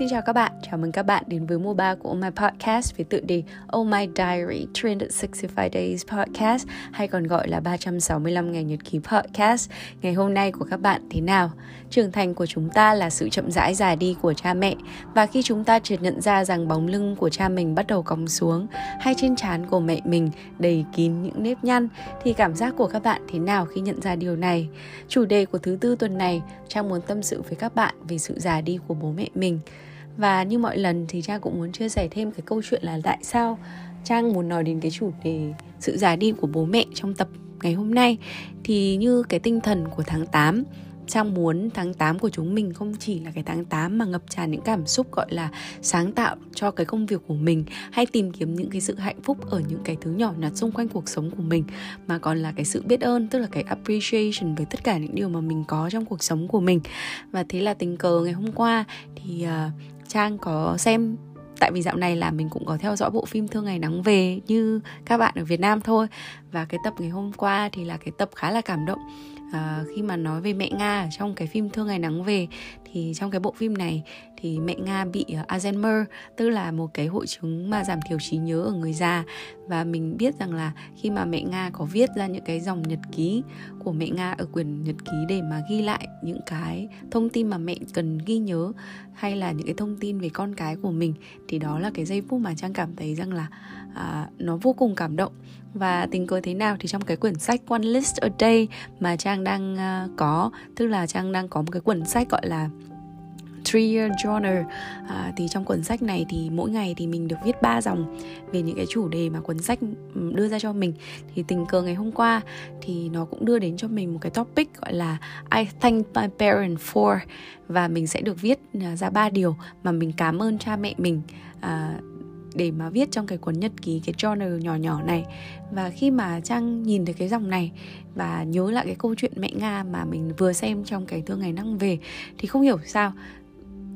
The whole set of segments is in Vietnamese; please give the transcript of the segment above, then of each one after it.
Xin chào các bạn, chào mừng các bạn đến với mùa 3 của Oh My Podcast với tựa đề Oh My Diary 365 Days Podcast hay còn gọi là 365 ngày nhật ký podcast. Ngày hôm nay của các bạn thế nào? Trưởng thành của chúng ta là sự chậm rãi già đi của cha mẹ và khi chúng ta chợt nhận ra rằng bóng lưng của cha mình bắt đầu cong xuống hay trên trán của mẹ mình đầy kín những nếp nhăn thì cảm giác của các bạn thế nào khi nhận ra điều này? Chủ đề của thứ tư tuần này Trang muốn tâm sự với các bạn về sự già đi của bố mẹ mình và như mọi lần thì Trang cũng muốn chia sẻ thêm cái câu chuyện là tại sao Trang muốn nói đến cái chủ đề sự già đi của bố mẹ trong tập ngày hôm nay. Thì như cái tinh thần của tháng 8 Trang muốn tháng 8 của chúng mình không chỉ là cái tháng 8 mà ngập tràn những cảm xúc gọi là sáng tạo cho cái công việc của mình hay tìm kiếm những cái sự hạnh phúc ở những cái thứ nhỏ nhặt xung quanh cuộc sống của mình mà còn là cái sự biết ơn tức là cái appreciation với tất cả những điều mà mình có trong cuộc sống của mình. Và thế là tình cờ ngày hôm qua thì uh, Trang có xem tại vì dạo này là mình cũng có theo dõi bộ phim Thương Ngày Nắng Về như các bạn ở Việt Nam thôi. Và cái tập ngày hôm qua thì là cái tập khá là cảm động à, khi mà nói về mẹ Nga ở trong cái phim Thương Ngày Nắng Về thì trong cái bộ phim này thì mẹ Nga bị uh, Alzheimer tức là một cái hội chứng mà giảm thiểu trí nhớ ở người già. Và mình biết rằng là khi mà mẹ Nga có viết ra những cái dòng nhật ký của mẹ Nga ở quyển nhật ký để mà ghi lại những cái thông tin mà mẹ cần ghi nhớ hay là những cái thông tin về con cái của mình thì đó là cái giây phút mà Trang cảm thấy rằng là à, nó vô cùng cảm động và tình cờ thế nào thì trong cái quyển sách One List a Day mà Trang đang uh, có tức là Trang đang có một cái quyển sách gọi là Three Year Journal. À, thì trong cuốn sách này thì mỗi ngày thì mình được viết ba dòng về những cái chủ đề mà cuốn sách ừ, đưa ra cho mình. Thì tình cờ ngày hôm qua thì nó cũng đưa đến cho mình một cái topic gọi là I thank my parents for. Và mình sẽ được viết à, ra ba điều mà mình cảm ơn cha mẹ mình à, để mà viết trong cái cuốn nhật ký cái journal nhỏ nhỏ này. Và khi mà trang nhìn thấy cái dòng này và nhớ lại cái câu chuyện mẹ nga mà mình vừa xem trong cái thương ngày năng về thì không hiểu sao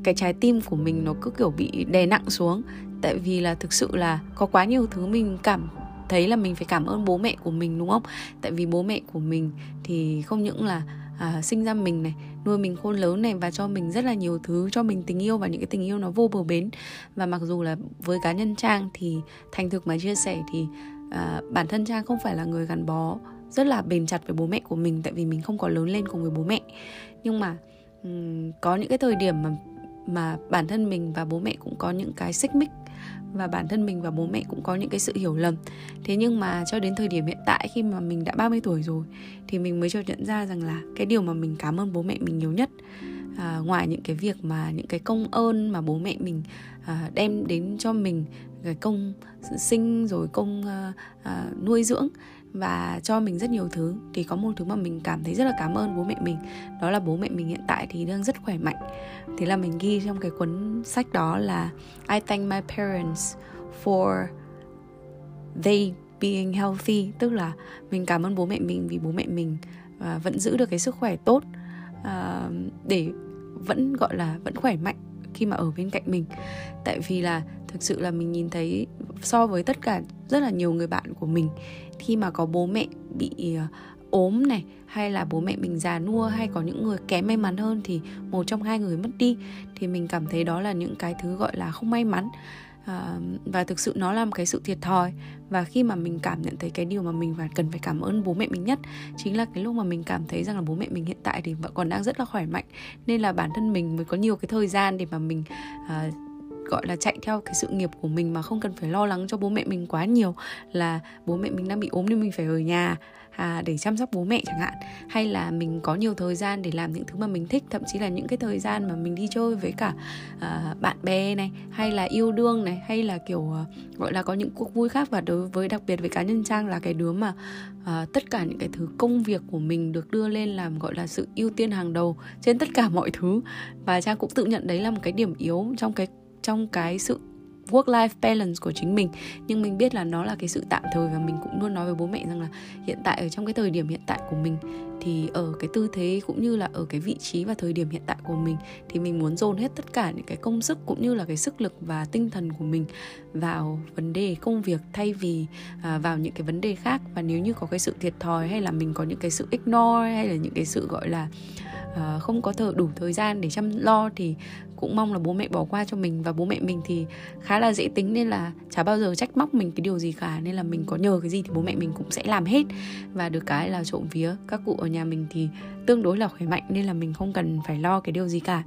cái trái tim của mình nó cứ kiểu bị đè nặng xuống. Tại vì là thực sự là có quá nhiều thứ mình cảm thấy là mình phải cảm ơn bố mẹ của mình đúng không? Tại vì bố mẹ của mình thì không những là à, sinh ra mình này nuôi mình khôn lớn này và cho mình rất là nhiều thứ cho mình tình yêu và những cái tình yêu nó vô bờ bến. Và mặc dù là với cá nhân trang thì thành thực mà chia sẻ thì à, bản thân trang không phải là người gắn bó rất là bền chặt với bố mẹ của mình tại vì mình không có lớn lên cùng với bố mẹ. Nhưng mà um, có những cái thời điểm mà mà bản thân mình và bố mẹ cũng có những cái xích mích và bản thân mình và bố mẹ cũng có những cái sự hiểu lầm. Thế nhưng mà cho đến thời điểm hiện tại khi mà mình đã 30 tuổi rồi thì mình mới cho nhận ra rằng là cái điều mà mình cảm ơn bố mẹ mình nhiều nhất à, ngoài những cái việc mà những cái công ơn mà bố mẹ mình à, đem đến cho mình cái công sinh rồi công à, à, nuôi dưỡng và cho mình rất nhiều thứ. Thì có một thứ mà mình cảm thấy rất là cảm ơn bố mẹ mình đó là bố mẹ mình hiện tại thì đang rất khỏe mạnh. Thế là mình ghi trong cái cuốn sách đó là I thank my parents for they being healthy. Tức là mình cảm ơn bố mẹ mình vì bố mẹ mình uh, vẫn giữ được cái sức khỏe tốt uh, để vẫn gọi là vẫn khỏe mạnh khi mà ở bên cạnh mình. Tại vì là thực sự là mình nhìn thấy so với tất cả rất là nhiều người bạn của mình, khi mà có bố mẹ bị ờ, ốm này, hay là bố mẹ mình già nua, hay có những người kém may mắn hơn thì một trong hai người mất đi, thì mình cảm thấy đó là những cái thứ gọi là không may mắn à, và thực sự nó là một cái sự thiệt thòi. Và khi mà mình cảm nhận thấy cái điều mà mình phải cần phải cảm ơn bố mẹ mình nhất chính là cái lúc mà mình cảm thấy rằng là bố mẹ mình hiện tại thì vẫn còn đang rất là khỏe mạnh nên là bản thân mình mới có nhiều cái thời gian để mà mình à, gọi là chạy theo cái sự nghiệp của mình mà không cần phải lo lắng cho bố mẹ mình quá nhiều là bố mẹ mình đang bị ốm nên mình phải ở nhà à, để chăm sóc bố mẹ chẳng hạn. Hay là mình có nhiều thời gian để làm những thứ mà mình thích thậm chí là những cái thời gian mà mình đi chơi với cả à, bạn bè này hay là yêu đương này hay là kiểu à, gọi là có những cuộc vui khác. Và đối với đặc biệt với cá nhân trang là cái đứa mà à, tất cả những cái thứ công việc của mình được đưa lên làm gọi là sự ưu tiên hàng đầu trên tất cả mọi thứ. Và trang cũng tự nhận đấy là một cái điểm yếu trong cái trong cái sự work life balance của chính mình. Nhưng mình biết là nó là cái sự tạm thời và mình cũng luôn nói với bố mẹ rằng là hiện tại ở trong cái thời điểm hiện tại của mình thì ở cái tư thế cũng như là ở cái vị trí và thời điểm hiện tại của mình thì mình muốn dồn hết tất cả những cái công sức cũng như là cái sức lực và tinh thần của mình vào vấn đề công việc thay vì à, vào những cái vấn đề khác. Và nếu như có cái sự thiệt thòi hay là mình có những cái sự ignore hay là những cái sự gọi là uh, Ờ, không có thờ đủ thời gian để chăm lo thì cũng mong là bố mẹ bỏ qua cho mình. Và bố mẹ mình thì khá là dễ tính nên là chả bao giờ trách móc mình cái điều gì cả. Nên là mình có nhờ cái gì thì bố mẹ mình cũng sẽ làm hết. Và được cái là trộm vía. Các cụ ở nhà mình thì tương đối là khỏe mạnh nên là mình không cần phải lo cái điều gì cả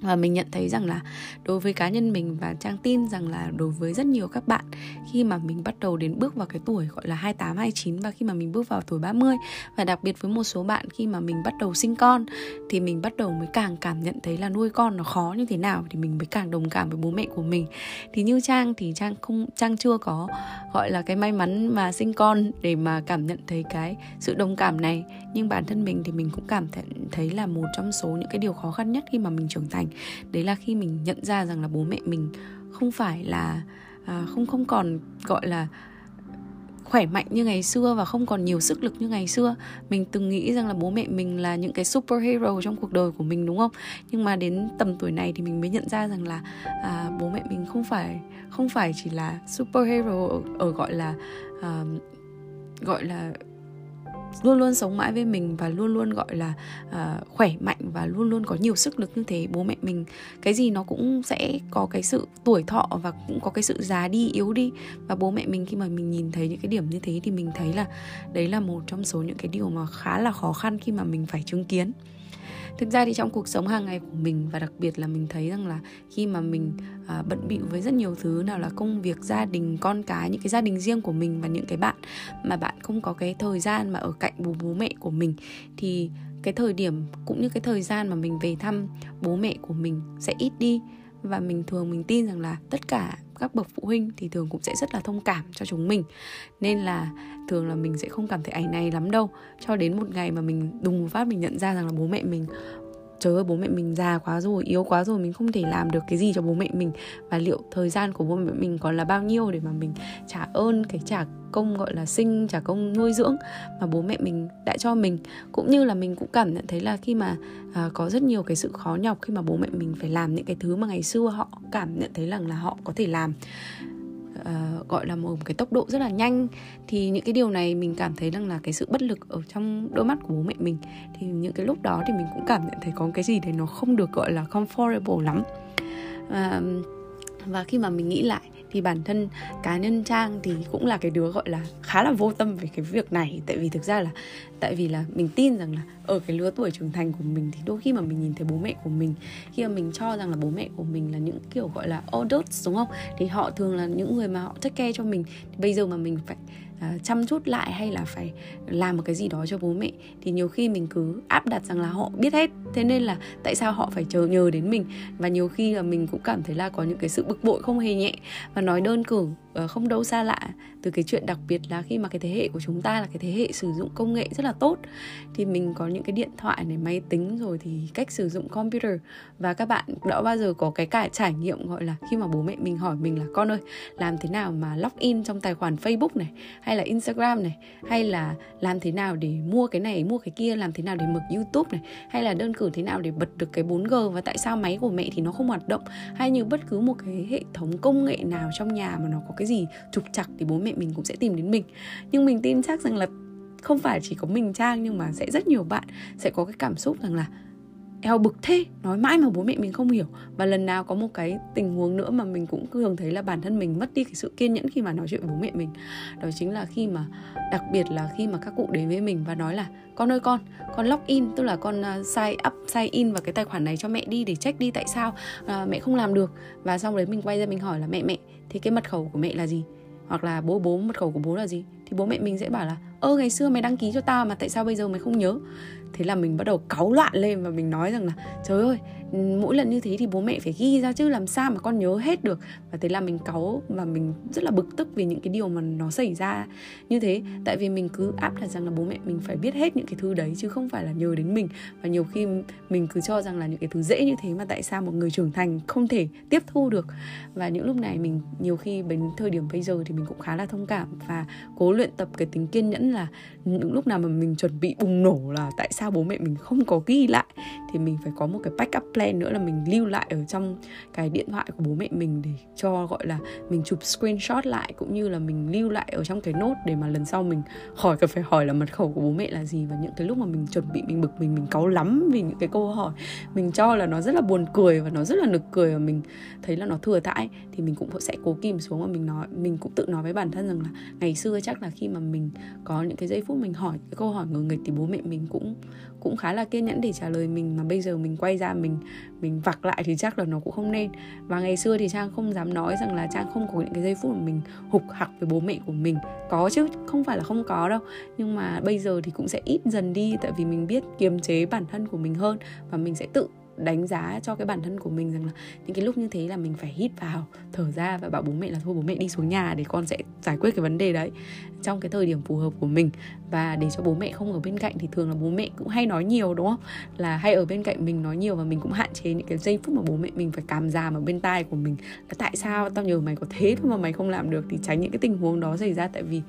và mình nhận thấy rằng là đối với cá nhân mình và trang tin rằng là đối với rất nhiều các bạn, khi mà mình bắt đầu đến bước vào cái tuổi gọi là 28 29 và khi mà mình bước vào tuổi 30 và đặc biệt với một số bạn khi mà mình bắt đầu sinh con, thì mình bắt đầu mới càng cảm nhận thấy là nuôi con nó khó như thế nào thì mình mới càng đồng cảm với bố mẹ của mình. Thì như Trang thì Trang không, Trang chưa có gọi là cái may mắn mà sinh con để mà cảm nhận thấy cái sự đồng cảm này nhưng bản thân mình thì mình cũng cảm thấy là một trong số những cái điều khó khăn nhất khi mà mình trưởng thành đấy là khi mình nhận ra rằng là bố mẹ mình không phải là à, không không còn gọi là khỏe mạnh như ngày xưa và không còn nhiều sức lực như ngày xưa. Mình từng nghĩ rằng là bố mẹ mình là những cái superhero trong cuộc đời của mình đúng không? Nhưng mà đến tầm tuổi này thì mình mới nhận ra rằng là à, bố mẹ mình không phải không phải chỉ là superhero ở, ở gọi là à, gọi là luôn luôn sống mãi với mình và luôn luôn gọi là uh, khỏe mạnh và luôn luôn có nhiều sức lực như thế. Bố mẹ mình cái gì nó cũng sẽ có cái sự tuổi thọ và cũng có cái sự già đi yếu đi. Và bố mẹ mình khi mà mình nhìn thấy những cái điểm như thế thì mình thấy là đấy là một trong số những cái điều mà khá là khó khăn khi mà mình phải chứng kiến thực ra thì trong cuộc sống hàng ngày của mình và đặc biệt là mình thấy rằng là khi mà mình à, bận bịu với rất nhiều thứ nào là công việc gia đình con cái những cái gia đình riêng của mình và những cái bạn mà bạn không có cái thời gian mà ở cạnh bố bố mẹ của mình thì cái thời điểm cũng như cái thời gian mà mình về thăm bố mẹ của mình sẽ ít đi và mình thường mình tin rằng là tất cả các bậc phụ huynh thì thường cũng sẽ rất là thông cảm cho chúng mình. Nên là thường là mình sẽ không cảm thấy ảnh này lắm đâu. Cho đến một ngày mà mình đùng một phát mình nhận ra rằng là bố mẹ mình trời ơi bố mẹ mình già quá rồi yếu quá rồi mình không thể làm được cái gì cho bố mẹ mình. Và liệu thời gian của bố mẹ mình còn là bao nhiêu để mà mình trả ơn cái trả công gọi là sinh trả công nuôi dưỡng mà bố mẹ mình đã cho mình. Cũng như là mình cũng cảm nhận thấy là khi mà à, có rất nhiều cái sự khó nhọc khi mà bố mẹ mình phải làm những cái thứ mà ngày xưa họ cảm nhận thấy rằng là họ có thể làm uh, gọi là một cái tốc độ rất là nhanh thì những cái điều này mình cảm thấy rằng là cái sự bất lực ở trong đôi mắt của bố mẹ mình thì những cái lúc đó thì mình cũng cảm nhận thấy có cái gì đấy nó không được gọi là comfortable lắm. Uh, và khi mà mình nghĩ lại thì bản thân cá nhân trang thì cũng là cái đứa, gọi là, khá là vô tâm về cái việc này. Tại vì thực ra là, tại vì là mình tin rằng là ở cái lứa tuổi trưởng thành của mình thì đôi khi mà mình nhìn thấy bố mẹ của mình, khi mà mình cho rằng là bố mẹ của mình là những kiểu, gọi là adults đúng không? Thì họ thường là những người mà họ take care cho mình. Thì bây giờ mà mình phải uh, chăm chút lại hay là phải làm một cái gì đó cho bố mẹ thì nhiều khi mình cứ áp đặt rằng là họ biết hết. Thế nên là tại sao họ phải chờ nhờ đến mình? Và nhiều khi là mình cũng cảm thấy là có những cái sự bực bội không hề nhẹ. Và nói đơn cử ờ, không đâu xa lạ từ cái chuyện đặc biệt là khi mà cái thế hệ của chúng ta là cái thế hệ sử dụng công nghệ rất là tốt thì mình có những cái điện thoại này máy tính rồi thì cách sử dụng computer. Và các bạn đã bao giờ có cái cả trải nghiệm gọi là khi mà bố mẹ mình hỏi mình là con ơi làm thế nào mà login trong tài khoản Facebook này hay hay là Instagram này, hay là làm thế nào để mua cái này, mua cái kia, làm thế nào để mở YouTube này, hay là đơn cử thế nào để bật được cái 4G và tại sao máy của mẹ thì nó không hoạt động, hay như bất cứ một cái hệ thống công nghệ nào trong nhà mà nó có cái gì trục chặt thì bố mẹ mình cũng sẽ tìm đến mình. Nhưng mình tin chắc rằng là không phải chỉ có mình trang nhưng mà sẽ rất nhiều bạn sẽ có cái cảm xúc rằng là eo bực thế nói mãi mà bố mẹ mình không hiểu. Và lần nào có một cái tình huống nữa mà mình cũng thường thấy là bản thân mình mất đi cái sự kiên nhẫn khi mà nói chuyện với bố mẹ mình. Đó chính là khi mà đặc biệt là khi mà các cụ đến với mình và nói là con ơi con con log in tức là con uh, sign up sign in vào cái tài khoản này cho mẹ đi để check đi tại sao uh, mẹ không làm được. Và xong đấy mình quay ra mình hỏi là mẹ mẹ thì cái mật khẩu của mẹ là gì? Hoặc là bố bố mật khẩu của bố là gì? Thì bố mẹ mình sẽ bảo là ơ ngày xưa mày đăng ký cho tao mà tại sao bây giờ mày không nhớ? Thế là mình bắt đầu cáu loạn lên và mình nói rằng là, trời ơi, mỗi lần như thế thì bố mẹ phải ghi ra chứ, làm sao mà con nhớ hết được? Và thế là mình cáu và mình rất là bực tức vì những cái điều mà nó xảy ra như thế. Tại vì mình cứ áp đặt rằng là bố mẹ mình phải biết hết những cái thứ đấy chứ không phải là nhờ đến mình. Và nhiều khi mình cứ cho rằng là những cái thứ dễ như thế mà tại sao một người trưởng thành không thể tiếp thu được. Và những lúc này mình, nhiều khi đến thời điểm bây giờ thì mình cũng khá là thông cảm và cố luyện tập cái tính kiên nhẫn là những lúc nào mà mình chuẩn bị bùng nổ là tại sao sao bố mẹ mình không có ghi lại, thì mình phải có một cái backup plan plan nữa là mình lưu lại ở trong cái điện thoại của bố mẹ mình để cho, gọi là, mình chụp screenshot lại cũng như là mình lưu lại ở trong cái nốt để mà lần sau mình hỏi cần phải hỏi là mật khẩu của bố mẹ là gì. Và những cái lúc mà mình chuẩn bị, mình bực mình mình cáu lắm vì những cái câu hỏi, mình cho là nó rất là buồn cười và nó rất là nực cười và mình thấy là nó thừa thãi, thì mình cũng sẽ cố kìm xuống và mình nói, mình cũng tự nói với bản thân rằng là ngày xưa chắc là khi mà mình có những cái giây phút mình hỏi cái câu hỏi ngờ nghịch thì bố mẹ mình cũng cũng khá là kiên nhẫn để trả lời mình, mà bây giờ mình quay ra mình mình vặc lại thì chắc là nó cũng không nên. Và ngày xưa thì trang không dám nói rằng là trang không có những cái giây phút mà mình hục hặc với bố mẹ của mình. Có chứ, không phải là không có đâu. Nhưng mà bây giờ thì cũng sẽ ít dần đi, tại vì mình biết kiềm chế bản thân của mình hơn và mình sẽ tự đánh giá cho cái bản thân của mình rằng là những cái lúc như thế là mình phải hít vào thở ra và bảo bố mẹ là thôi bố mẹ đi xuống nhà để con sẽ giải quyết cái vấn đề đấy. Trong cái thời điểm phù hợp của mình và để cho bố mẹ không ở bên cạnh thì thường là bố mẹ cũng hay nói nhiều đúng không? Là hay ở bên cạnh mình nói nhiều và mình cũng hạn chế những cái giây phút mà bố mẹ mình phải cảm giảm ở bên tai của mình. Là tại sao tao nhờ mày có thế thôi mà mày không làm được? Thì tránh những cái tình huống đó xảy ra tại vì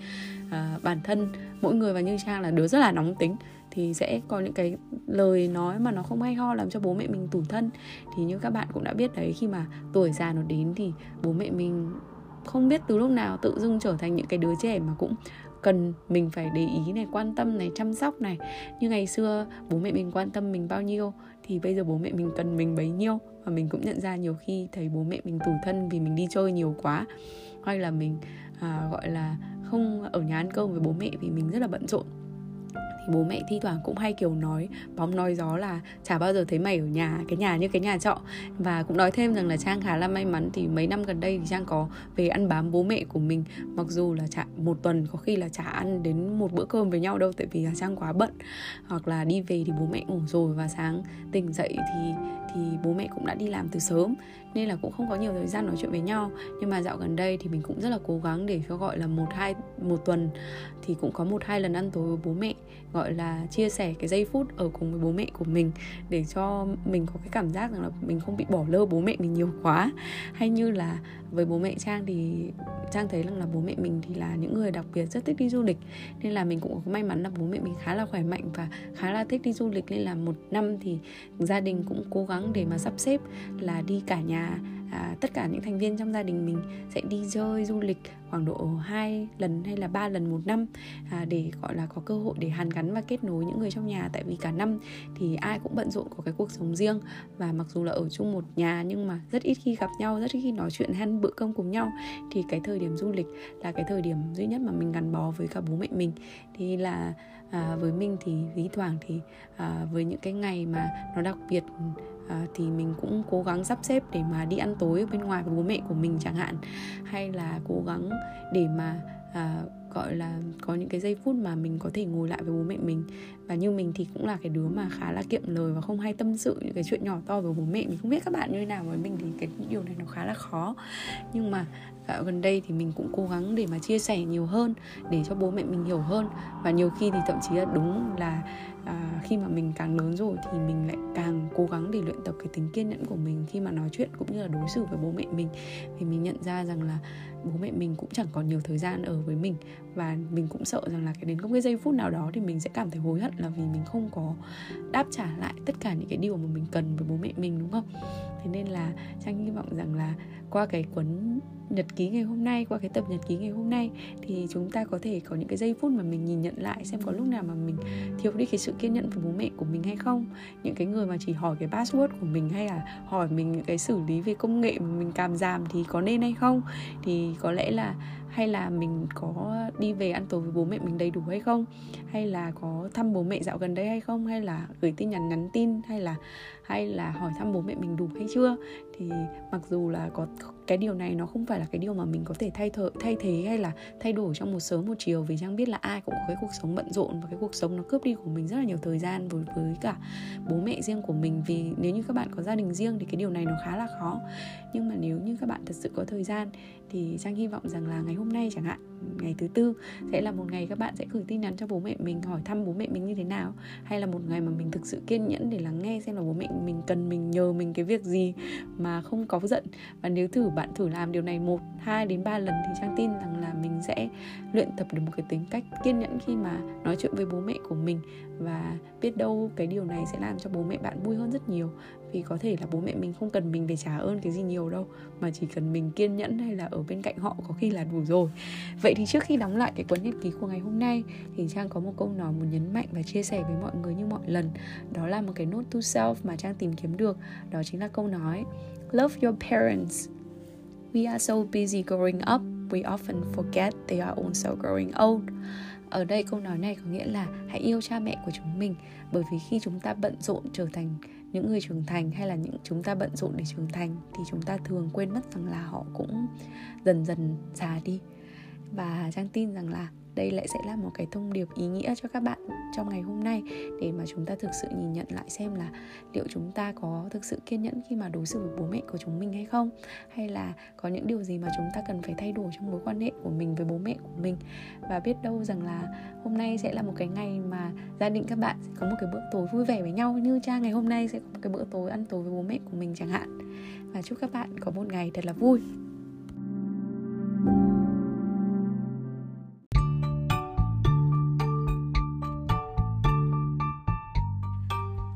uh, bản thân mỗi người và như trang là đứa rất là nóng tính thì sẽ có những cái lời nói mà nó không hay ho làm cho bố mẹ mình tủi thân. Thì như các bạn cũng đã biết đấy khi mà tuổi già nó đến thì bố mẹ mình không biết từ lúc nào tự dưng trở thành những cái đứa trẻ mà cũng cần mình phải để ý này quan tâm này chăm sóc này. Như ngày xưa bố mẹ mình quan tâm mình bao nhiêu thì bây giờ bố mẹ mình cần mình bấy nhiêu. Và mình cũng nhận ra nhiều khi thấy bố mẹ mình tủi thân vì mình đi chơi nhiều quá. Hay là mình à, gọi là không ở nhà ăn cơm với bố mẹ vì mình rất là bận rộn thì bố mẹ thi thoảng cũng hay kiểu nói, bóng nói gió là chả bao giờ thấy mày ở nhà, cái nhà như cái nhà trọ. Và cũng nói thêm rằng là trang khá là may mắn thì mấy năm gần đây thì trang có về ăn bám bố mẹ của mình. Mặc dù là chả, một tuần có khi là chả ăn đến một bữa cơm với nhau đâu, tại vì là trang quá bận. Hoặc là đi về thì bố mẹ ngủ rồi và sáng tỉnh dậy thì thì bố mẹ cũng đã đi làm từ sớm. Nên là cũng không có nhiều thời gian nói chuyện với nhau. Nhưng mà dạo gần đây thì mình cũng rất là cố gắng để cho gọi là một hai, một tuần thì cũng có một hai lần ăn tối với bố mẹ gọi là chia sẻ cái giây phút ở cùng với bố mẹ của mình để cho mình có cái cảm giác rằng là mình không bị bỏ lơ bố mẹ mình nhiều quá. Hay như là với bố mẹ trang thì trang thấy rằng là bố mẹ mình thì là những người đặc biệt rất thích đi du lịch. Nên là mình cũng có may mắn là bố mẹ mình khá là khỏe mạnh và khá là thích đi du lịch. Nên là một năm thì gia đình cũng cố gắng để mà sắp xếp là đi cả nhà à, tất cả những thành viên trong gia đình mình sẽ đi chơi du lịch khoảng độ hai lần hay là ba lần một năm à, để gọi là có cơ hội để hàn gắn và kết nối những người trong nhà. Tại vì cả năm thì ai cũng bận rộn có cái cuộc sống riêng. Và mặc dù là ở chung một nhà nhưng mà rất ít khi gặp nhau rất ít khi nói chuyện ăn bữa cơm cùng nhau. Thì cái thời điểm du lịch là cái thời điểm duy nhất mà mình gắn bó với cả bố mẹ mình. Thì là à, với mình thì lý thoảng thì à, với những cái ngày mà nó đặc biệt à, thì mình cũng cố gắng sắp xếp để mà đi ăn tối ở bên ngoài với bố mẹ của mình chẳng hạn. Hay là cố gắng để mà à, gọi là có những cái giây phút mà mình có thể ngồi lại với bố mẹ mình và như mình thì cũng là cái đứa mà khá là kiệm lời và không hay tâm sự những cái chuyện nhỏ to với bố mẹ. Mình không biết các bạn như thế nào với mình thì cái điều này nó khá là khó. Nhưng mà dạo gần đây thì mình cũng cố gắng để mà chia sẻ nhiều hơn để cho bố mẹ mình hiểu hơn. Và nhiều khi thì thậm chí là đúng là à, khi mà mình càng lớn rồi thì mình lại càng cố gắng để luyện tập cái tính kiên nhẫn của mình khi mà nói chuyện cũng như là đối xử với bố mẹ mình. Thì mình nhận ra rằng là bố mẹ mình cũng chẳng còn nhiều thời gian ở với mình. Và mình cũng sợ rằng là cái đến có cái giây phút nào đó thì mình sẽ cảm thấy hối hận là vì mình không có đáp trả lại tất cả những cái điều mà mình cần với bố mẹ mình, đúng không? Thế nên là trang hy vọng rằng là qua cái cuốn nhật ký ngày hôm nay, qua cái tập nhật ký ngày hôm nay thì chúng ta có thể có những cái giây phút mà mình nhìn nhận lại xem có lúc nào mà mình thiếu đi cái sự kiên nhẫn với bố mẹ của mình hay không. Những cái người mà chỉ hỏi cái password của mình hay là hỏi mình những cái xử lý về công nghệ mà mình cảm giảm thì có nên hay không? Thì có lẽ là hay là mình có đi về ăn tối với bố mẹ mình đầy đủ hay không? Hay là có thăm bố mẹ dạo gần đây hay không? Hay là gửi tin nhắn nhắn tin? Hay là hay là hỏi thăm bố mẹ mình đủ hay chưa? Thì mặc dù là có cái điều này nó không phải là cái điều mà mình có thể thay thợ, thay thế hay là thay đổi trong một sớm một chiều. Vì trang biết là ai cũng có cái cuộc sống bận rộn và cái cuộc sống nó cướp đi của mình rất là nhiều thời gian với với cả bố mẹ riêng của mình. Vì nếu như các bạn có gia đình riêng thì cái điều này nó khá là khó. Nhưng mà nếu như các bạn thật sự có thời gian thì trang hy vọng rằng là ngày hôm nay chẳng hạn, ngày thứ tư, sẽ là một ngày các bạn sẽ gửi tin nhắn cho bố mẹ mình, hỏi thăm bố mẹ mình như thế nào? Hay là một ngày mà mình thực sự kiên nhẫn để lắng nghe xem là bố mẹ mình cần mình, nhờ mình cái việc gì mà không có giận? Và nếu thử bạn thử làm điều này một, hai đến ba lần thì trang tin rằng là mình sẽ luyện tập được một cái tính cách kiên nhẫn khi mà nói chuyện với bố mẹ của mình. Và biết đâu cái điều này sẽ làm cho bố mẹ bạn vui hơn rất nhiều. Vì có thể là bố mẹ mình không cần mình để trả ơn cái gì nhiều đâu, mà chỉ cần mình kiên nhẫn hay là ở bên cạnh họ có khi là đủ rồi. Vậy thì trước khi đóng lại cái cuốn nhật ký của ngày hôm nay thì trang có một câu nói muốn nhấn mạnh và chia sẻ với mọi người như mọi lần. Đó là một cái note to self mà trang tìm kiếm được. Đó chính là câu nói, love your parents we are so busy growing up, we often forget they are also growing old. Ở đây câu nói này có nghĩa là hãy yêu cha mẹ của chúng mình, bởi vì khi chúng ta bận rộn trở thành những người trưởng thành hay là những chúng ta bận rộn để trưởng thành thì chúng ta thường quên mất rằng là họ cũng dần dần già đi. Và trang tin rằng là đây lại sẽ là một cái thông điệp ý nghĩa cho các bạn trong ngày hôm nay để mà chúng ta thực sự nhìn nhận lại xem là liệu chúng ta có thực sự kiên nhẫn khi mà đối xử với bố mẹ của chúng mình hay không? Hay là có những điều gì mà chúng ta cần phải thay đổi trong mối quan hệ của mình với bố mẹ của mình? Và biết đâu rằng là hôm nay sẽ là một cái ngày mà gia đình các bạn sẽ có một cái bữa tối vui vẻ với nhau như cha ngày hôm nay sẽ có một cái bữa tối ăn tối với bố mẹ của mình chẳng hạn. Và chúc các bạn có một ngày thật là vui.